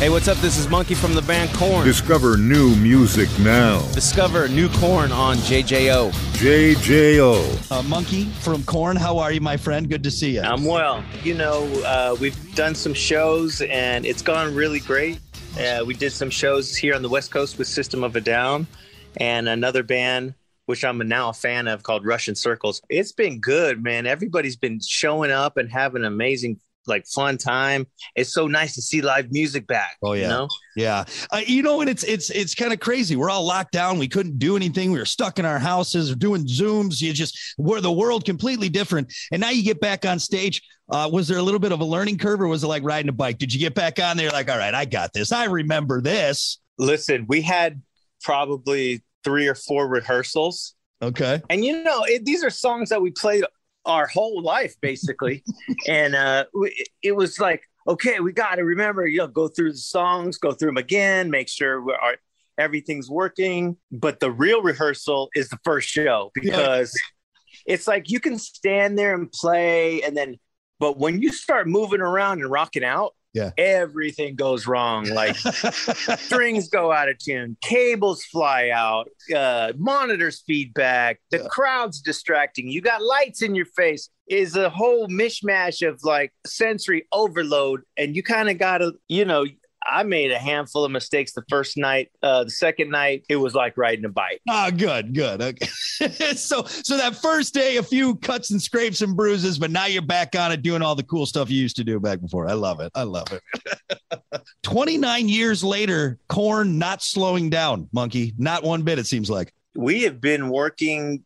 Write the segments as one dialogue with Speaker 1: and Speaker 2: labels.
Speaker 1: Hey, what's up? This is Munky from the band Korn.
Speaker 2: Discover new music now.
Speaker 1: Discover new Korn on JJO.
Speaker 2: JJO.
Speaker 3: Uh, Munky from Korn, how are you, my friend? Good to see you.
Speaker 4: I'm well. You know, uh, we've done some shows and it's gone really great. Uh, we did some shows here on the West Coast with System of a Down and another band, which I'm now a fan of, called Russian Circles. It's been good, man. Everybody's been showing up and having an amazing like fun time. It's so nice to see live music back.
Speaker 3: Oh yeah,
Speaker 4: you know?
Speaker 3: yeah. Uh, you know, and it's it's it's kind of crazy. We're all locked down. We couldn't do anything. We were stuck in our houses, doing zooms. You just were the world completely different. And now you get back on stage. Uh, was there a little bit of a learning curve, or was it like riding a bike? Did you get back on there like, all right, I got this. I remember this.
Speaker 4: Listen, we had probably three or four rehearsals.
Speaker 3: Okay.
Speaker 4: And you know, it, these are songs that we played our whole life basically and uh it was like okay we got to remember you know go through the songs go through them again make sure we are everything's working but the real rehearsal is the first show because yeah. it's like you can stand there and play and then but when you start moving around and rocking out
Speaker 3: yeah.
Speaker 4: Everything goes wrong. Like strings go out of tune. Cables fly out. Uh, monitors feedback the yeah. crowd's distracting. You got lights in your face. Is a whole mishmash of like sensory overload. And you kind of gotta you know I made a handful of mistakes the first night. Uh, the second night, it was like riding a bike.
Speaker 3: Ah, oh, good, good. Okay. so, so that first day, a few cuts and scrapes and bruises, but now you're back on it, doing all the cool stuff you used to do back before. I love it. I love it. 29 years later, Korn not slowing down, Munky, not one bit. It seems like
Speaker 4: we have been working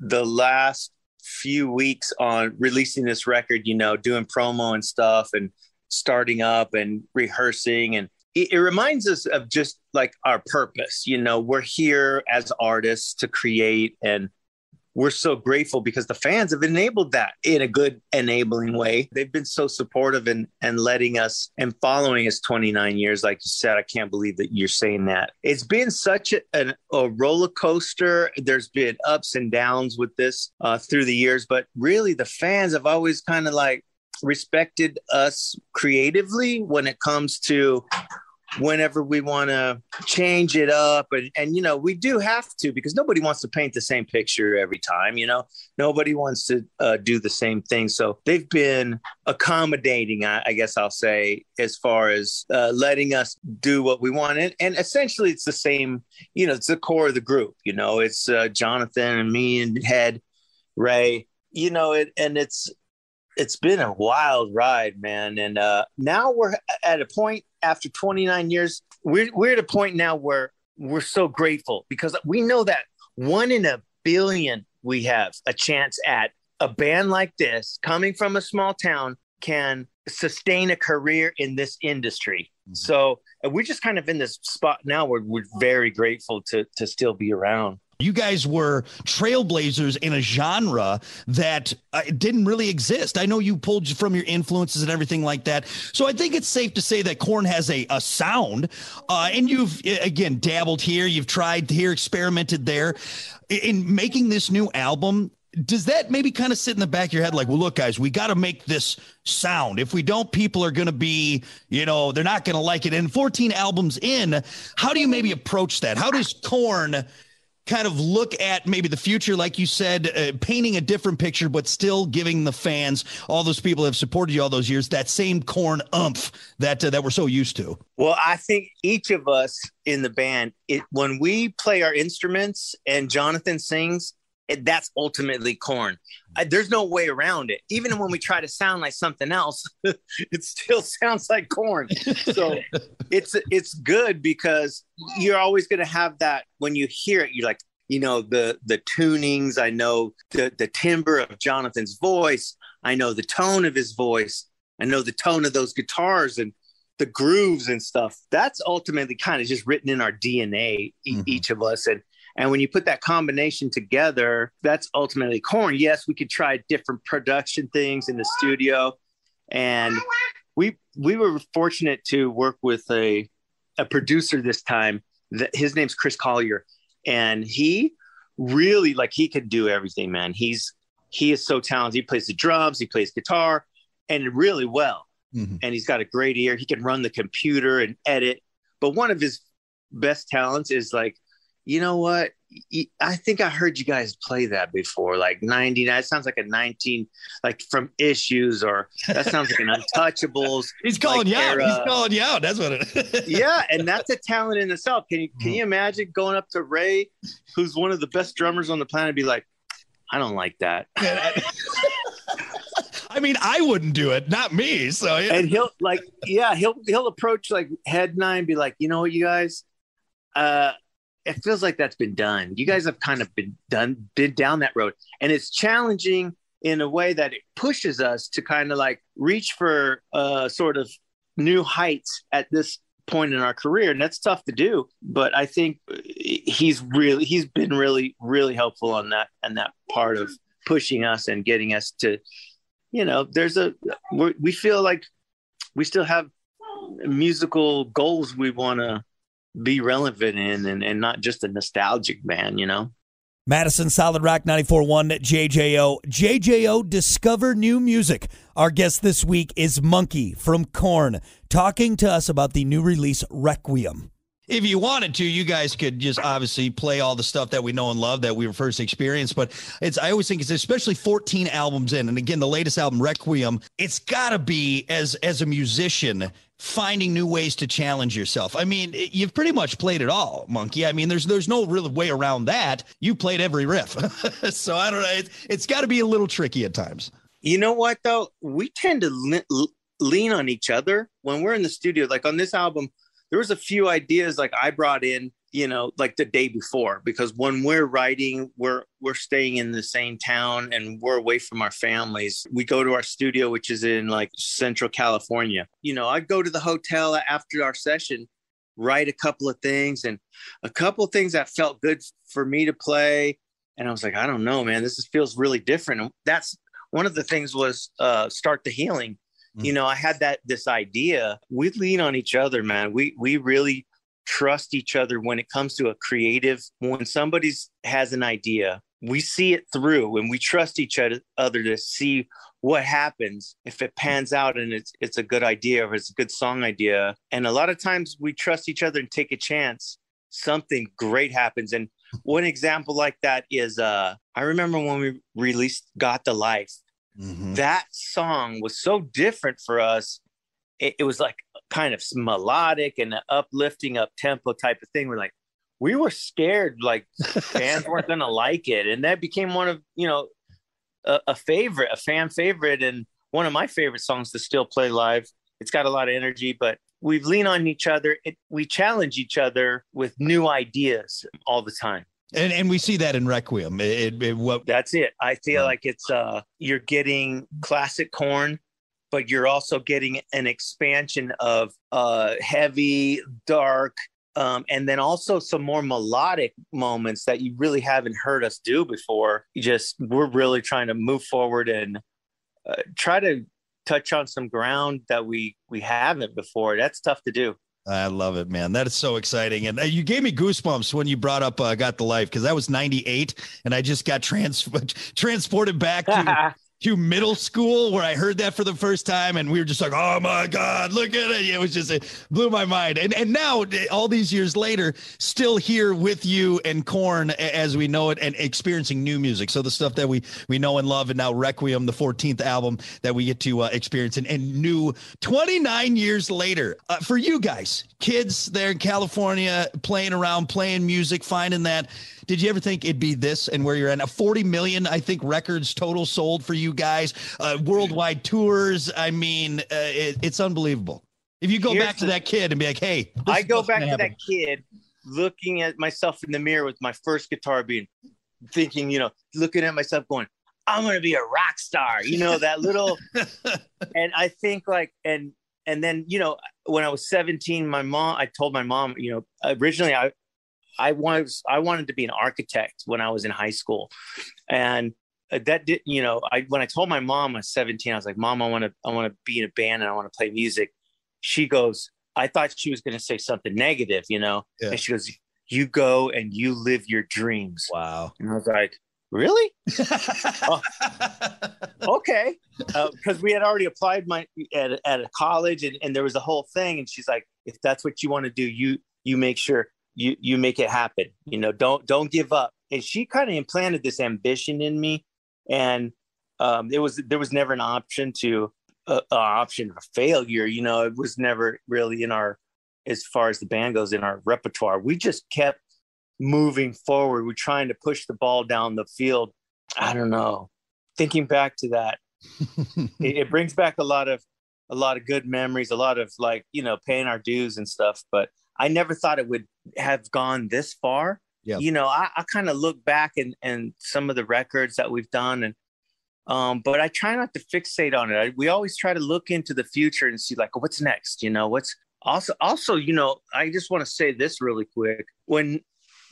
Speaker 4: the last few weeks on releasing this record. You know, doing promo and stuff, and starting up and rehearsing. And it, it, reminds us of just like our purpose. You know we're here as artists to create and we're so grateful because the fans have enabled that in a good enabling way. They've been so supportive and and letting us and following us 29 years like you said. I can't believe that you're saying that. It's been such a, an, a roller coaster. There's been ups and downs with this uh, through the years but really the fans have always kind of like respected us creatively when it comes to whenever we want to change it up. And, and you know we do have to because nobody wants to paint the same picture every time you know? Nobody wants to uh, do the same thing. So they've been accommodating I, I guess i'll say as far as uh, letting us do what we want. And, and essentially it's the same you know it's the core of the group you know? It's uh, jonathan and me and head ray you know it and it's it's been a wild ride, man. And uh, now we're at a point after 29 years. We're we're at a point now where we're so grateful because we know that one in a billion we have a chance at a band like this coming from a small town can sustain a career in this industry. Mm-hmm. So we're just kind of in this spot now where we're very grateful to to still be around.
Speaker 3: You guys were trailblazers in a genre that uh, didn't really exist. I know you pulled from your influences and everything like that. So I think it's safe to say that Korn has a, a sound. Uh, and you've, again, dabbled here, you've tried here, experimented there. In making this new album, does that maybe kind of sit in the back of your head like well look guys we got to make this sound if we don't people are going to be you know they're not going to like it and 14 albums in how do you maybe approach that how does Korn kind of look at maybe the future like you said uh, painting a different picture but still giving the fans all those people have supported you all those years that same Korn umph that uh, that we're so used to.
Speaker 4: Well i think each of us in the band it, when we play our instruments and jonathan sings that's ultimately Korn. I, there's no way around it. Even when we try to sound like something else, it still sounds like Korn. So it's it's good because you're always going to have that when you hear it. You're like, you know, the the tunings. I know the the timbre of Jonathan's voice. I know the tone of his voice. I know the tone of those guitars and the grooves and stuff. That's ultimately kind of just written in our DNA, mm-hmm. each of us, and and when you put that combination together, that's ultimately Korn. Yes, we could try different production things in the studio. And we we were fortunate to work with a a producer this time. That his name's Chris Collier. And he really like he could do everything, man. He's he is so talented. He plays the drums, he plays guitar, and really well.
Speaker 3: Mhm.
Speaker 4: and he's got a great ear. He can run the computer and edit. But one of his best talents is like, you know what? I think I heard you guys play that before, like 99. It sounds like a 19, like from issues, or that sounds like an untouchables.
Speaker 3: He's calling
Speaker 4: Like
Speaker 3: you out.
Speaker 4: era.
Speaker 3: He's calling you out. That's what it
Speaker 4: yeah, and that's a talent in itself. Can you can you imagine going up to Ray, who's one of the best drummers on the planet, and be like, I don't like that.
Speaker 3: I mean, I wouldn't do it, not me. So yeah.
Speaker 4: and he'll like yeah he'll he'll approach like head nine be like you know what you guys uh it feels like that's been done. You guys have kind of been done been down that road. And it's challenging in a way that it pushes us to kind of like reach for uh sort of new heights at this point in our career. And that's tough to do but i think he's really he's been really really helpful on that and that part of pushing us and getting us to you know there's a we feel like we still have musical goals we want to be relevant in and, and not just a nostalgic band you know
Speaker 5: Madison Solid Rock 94.1 JJO. JJO Discover New Music. Our guest this week is Munky from Korn, talking to us about the new release Requiem.
Speaker 3: If you wanted to, you guys could just obviously play all the stuff that we know and love that we were first experienced. But it's I always think it's especially 14 albums in, and again, the latest album, Requiem, it's gotta be as as a musician finding new ways to challenge yourself. I mean, you've pretty much played it all, Munky. I mean, there's there's no real way around that. You played every riff, so I don't know. It, it's got to be a little tricky at times.
Speaker 4: you know what though we tend to le- lean on each other when we're in the studio like on this album there was a few ideas like i brought in you know like the day before because when we're writing we're we're staying in the same town and we're away from our families. We go to our studio which is in like central california. You know i go to the hotel after our session write a couple of things and a couple of things that felt good for me to play. And i was like i don't know man. This is, feels really different. That's one of the things was uh, start the healing. You know, I had that this idea. We lean on each other, man. We we really trust each other when it comes to a creative. When somebody's has an idea, we see it through, and we trust each other, other to see what happens if it pans out and it's it's a good idea or it's a good song idea. And a lot of times we trust each other and take a chance. Something great happens, and one example like that is uh I remember when we released Got the Life Mm-hmm. that song was so different for us. It, it was like kind of melodic and uplifting, up tempo type of thing. We're like, we were scared, like fans weren't going to like it, and that became one of you know a, a favorite, a fan favorite, and one of my favorite songs to still play live. It's got a lot of energy, but we've lean on each other. It, we challenge each other with new ideas all the time.
Speaker 3: And and we see that in Requiem. It, it, what
Speaker 4: That's it. I feel like it's uh you're getting classic Korn, but you're also getting an expansion of uh heavy, dark, um, and then also some more melodic moments that you really haven't heard us do before. You just we're really trying to move forward and uh, try to touch on some ground that we we haven't before. That's tough to do.
Speaker 3: I love it, man. That is so exciting. And uh, you gave me goosebumps when you brought up uh, Got the Life because that was 98 and I just got trans- transported back to, to middle school where I heard that for the first time and we were just like, "Oh my god, look at it." It was just it blew my mind. And and now eh, all these years later, still here with you and Korn as we know it and experiencing new music. So the stuff that we we know and love and now Requiem, the 14th album that we get to uh, experience and, and new 29 years later. Uh, for you guys, kids there in California playing around, playing music, finding that did you ever think it'd be this and where you're at? Now, 40 million, I think, records total sold for you guys, uh, worldwide tours. I mean, uh, it, it's unbelievable. If you go
Speaker 4: Here's
Speaker 3: back to
Speaker 4: the-
Speaker 3: that kid and be like, hey,
Speaker 4: I go back to that kid looking at myself in the mirror with my first guitar being thinking, you know, looking at myself going, I'm gonna be a rock star, you know, that little and I think like and and then, you know, when I was 17, my mom I told my mom, you know, originally I I was I wanted to be an architect when I was in high school. And that did, you know, I when I told my mom I was 17, I was like, Mom, I want to I want to be in a band and I want to play music. She goes, I thought she was going to say something negative, you know,
Speaker 3: Yeah.
Speaker 4: and she goes, You go and you live your dreams.
Speaker 3: Wow.
Speaker 4: And I was like, really? oh, okay. Because uh, we had already applied my at, at a college and, and there was a whole thing. And she's like, if that's what you want to do, you you make sure you you make it happen. You know, don't don't give up. And she kind of implanted this ambition in me. And um, it was there was never an option to uh, uh, option of failure. You know, it was never really in our as far as the band goes in our repertoire. We just kept moving forward. We're trying to push the ball down the field. I don't know. Thinking back to that, it, it, brings back a lot of a lot of good memories, a lot of like you know paying our dues and stuff. But I never thought it would have gone this far. Yeah. You know, I, I kind of look back and and some of the records that we've done and um, but I try not to fixate on it. I, we always try to look into the future and see like what's next. You know, what's also also you know I just want to say this really quick. When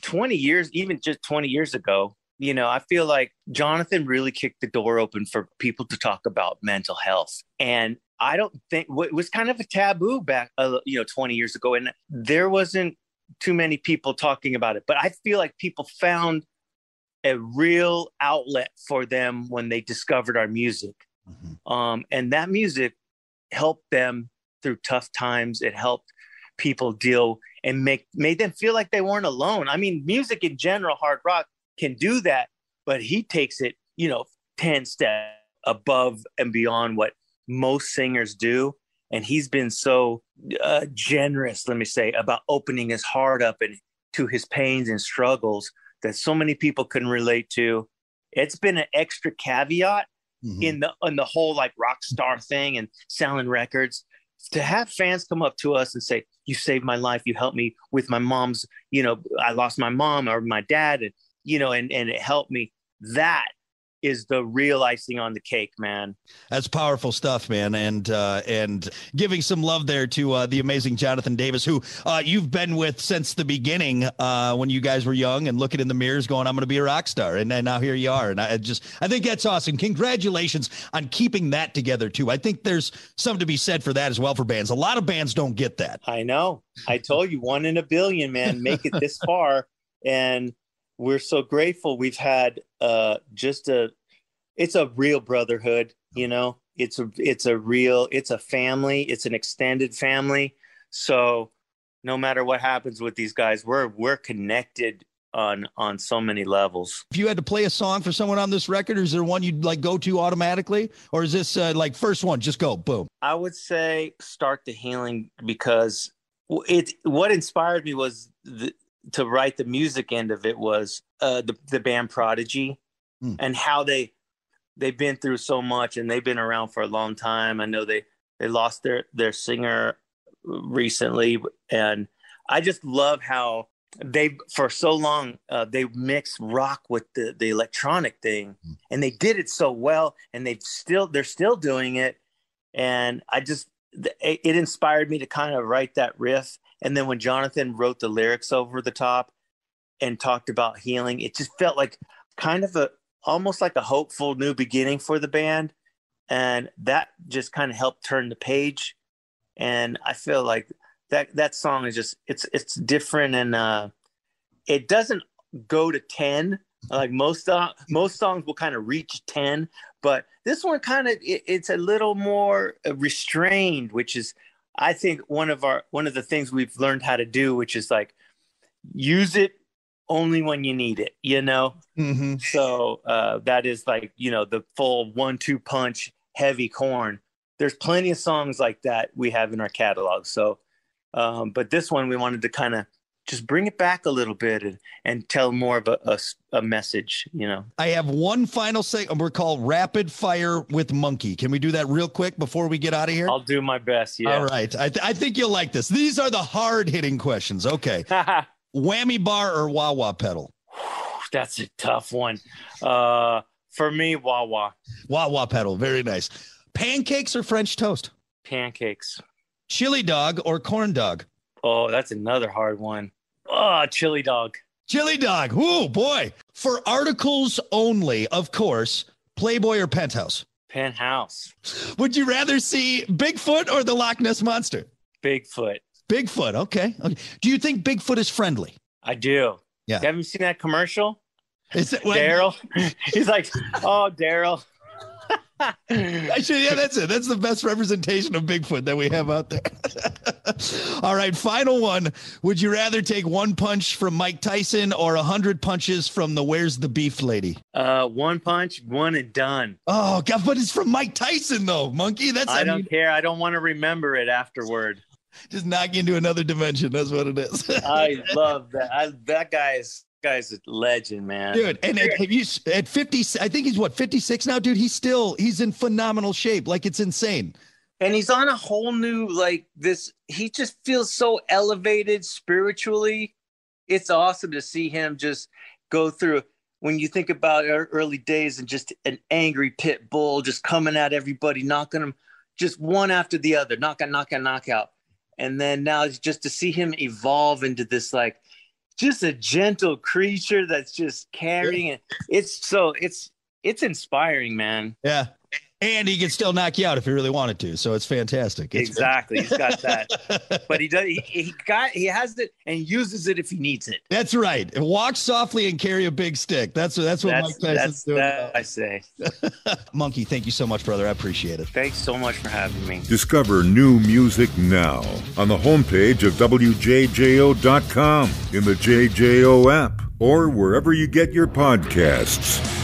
Speaker 4: 20 years, even just 20 years ago, you know, I feel like Jonathan really kicked the door open for people to talk about mental health. And I don't think it was kind of a taboo back, uh, you know, 20 years ago. And there wasn't too many people talking about it. But I feel like people found a real outlet for them when they discovered our music. Mm-hmm. Um, and that music helped them through tough times. It helped people deal and make made them feel like they weren't alone. I mean, music in general, hard rock can do that, but he takes it, you know, 10 steps above and beyond what most singers do. And he's been so uh, generous, let me say, about opening his heart up and to his pains and struggles that so many people can relate to. It's been an extra caveat mm-hmm. in the in the whole like rock star thing and selling records to have fans come up to us and say, "You saved my life. You helped me with my mom's. You know, I lost my mom or my dad, and you know, and and it helped me." That is the real icing on the cake, man.
Speaker 3: That's powerful stuff, man. And uh, and giving some love there to uh, the amazing Jonathan Davis, who uh, you've been with since the beginning uh, when you guys were young and looking in the mirrors, going, "I'm going to be a rock star," and, and now here you are. And I just I think that's awesome. Congratulations on keeping that together too. I think there's something to be said for that as well for bands. A lot of bands don't get that.
Speaker 4: I know. I told you, one in a billion, man. Make it this far, and we're so grateful we've had uh, just a it's a real brotherhood you know? It's a it's a real it's a family it's an extended family. So no matter what happens with these guys we're we're connected on on so many levels.
Speaker 3: If you had to play a song for someone on this record is there one you'd like go to automatically? Or is this uh, like first one just go boom?
Speaker 4: I would say start the healing because it what inspired me was the, to write the music end of it was uh, the the band Prodigy, mm. and how they they've been through so much and they've been around for a long time. I know they they lost their their singer recently, and I just love how they for so long uh, they mixed rock with the the electronic thing, mm. and they did it so well, and they've still they're still doing it, and I just it inspired me to kind of write that riff and then when Jonathan wrote the lyrics over the top and talked about healing, it just felt like kind of a almost like a hopeful new beginning for the band. And that just kind of helped turn the page. And I feel like that that song is just it's it's different and uh it doesn't go to 10 like most uh, most songs will kind of reach 10 but this one kind of it, it's a little more restrained which is I think one of our one of the things we've learned how to do, which is like use it only when you need it, you know. Mm-hmm. So uh, that is like you know the full one-two punch heavy Korn. There's plenty of songs like that we have in our catalog. So, um, but this one we wanted to kind of just bring it back a little bit and, and tell more of a, a, a, message, you know.
Speaker 3: I have one final segment. We're called Rapid Fire with Munky. Can we do that real quick before we get out of here?
Speaker 4: I'll do my best. Yeah.
Speaker 3: All right. I, th- I think you'll like this. These are the hard hitting questions. Okay. Whammy bar or wah wah pedal?
Speaker 4: That's a tough one. Uh, for me, wah wah.
Speaker 3: Wah wah pedal. Very nice. Pancakes or French toast?
Speaker 4: Pancakes.
Speaker 3: Chili dog or corn dog?
Speaker 4: Oh, that's another hard one. Oh, chili dog.
Speaker 3: Chili dog. Oh boy. For articles only, of course, Playboy or Penthouse?
Speaker 4: Penthouse.
Speaker 3: Would you rather see Bigfoot or the Loch Ness Monster?
Speaker 4: Bigfoot.
Speaker 3: Bigfoot. Okay. okay. Do you think Bigfoot is friendly?
Speaker 4: I do. Yeah. You haven't seen that commercial?
Speaker 3: Is it
Speaker 4: Daryl. He's like, oh, Daryl.
Speaker 3: Actually, yeah, that's it. That's the best representation of Bigfoot that we have out there. All right, final one. Would you rather take one punch from Mike Tyson or a hundred punches from the Where's the Beef lady?
Speaker 4: Uh, one punch, one and done.
Speaker 3: Oh God, but it's from Mike Tyson though, Munky. That's
Speaker 4: I
Speaker 3: I
Speaker 4: don't
Speaker 3: mean,
Speaker 4: care. I don't want to remember it afterward.
Speaker 3: just knock you into another dimension. That's what it is.
Speaker 4: I love that. I, that guy is guy's a legend, man.
Speaker 3: Dude, and at, have you at 50, I think he's what 56 now, dude. He's still he's in phenomenal shape. Like it's insane.
Speaker 4: and he's on a whole new like this he just feels so elevated spiritually it's awesome to see him just go through when you think about our early days and just an angry pit bull just coming at everybody knocking them just one after the other knockout knockout knockout and then now it's just to see him evolve into this like just a gentle creature that's just carrying it it's so it's it's inspiring man
Speaker 3: Yeah. And he can still knock you out if he really wanted to. So it's fantastic. It's
Speaker 4: exactly he's got that but he does he, he got he has it and uses it if he needs it
Speaker 3: That's right. Walk softly and carry a big stick. That's what that's what
Speaker 4: that's
Speaker 3: Mike Tyson's
Speaker 4: that's
Speaker 3: doing.
Speaker 4: that i say
Speaker 3: Munky, thank you so much, brother. I appreciate it.
Speaker 4: thanks so much for having me
Speaker 2: Discover new music now on the homepage of WJJO.com, in the JJO app, or wherever you get your podcasts.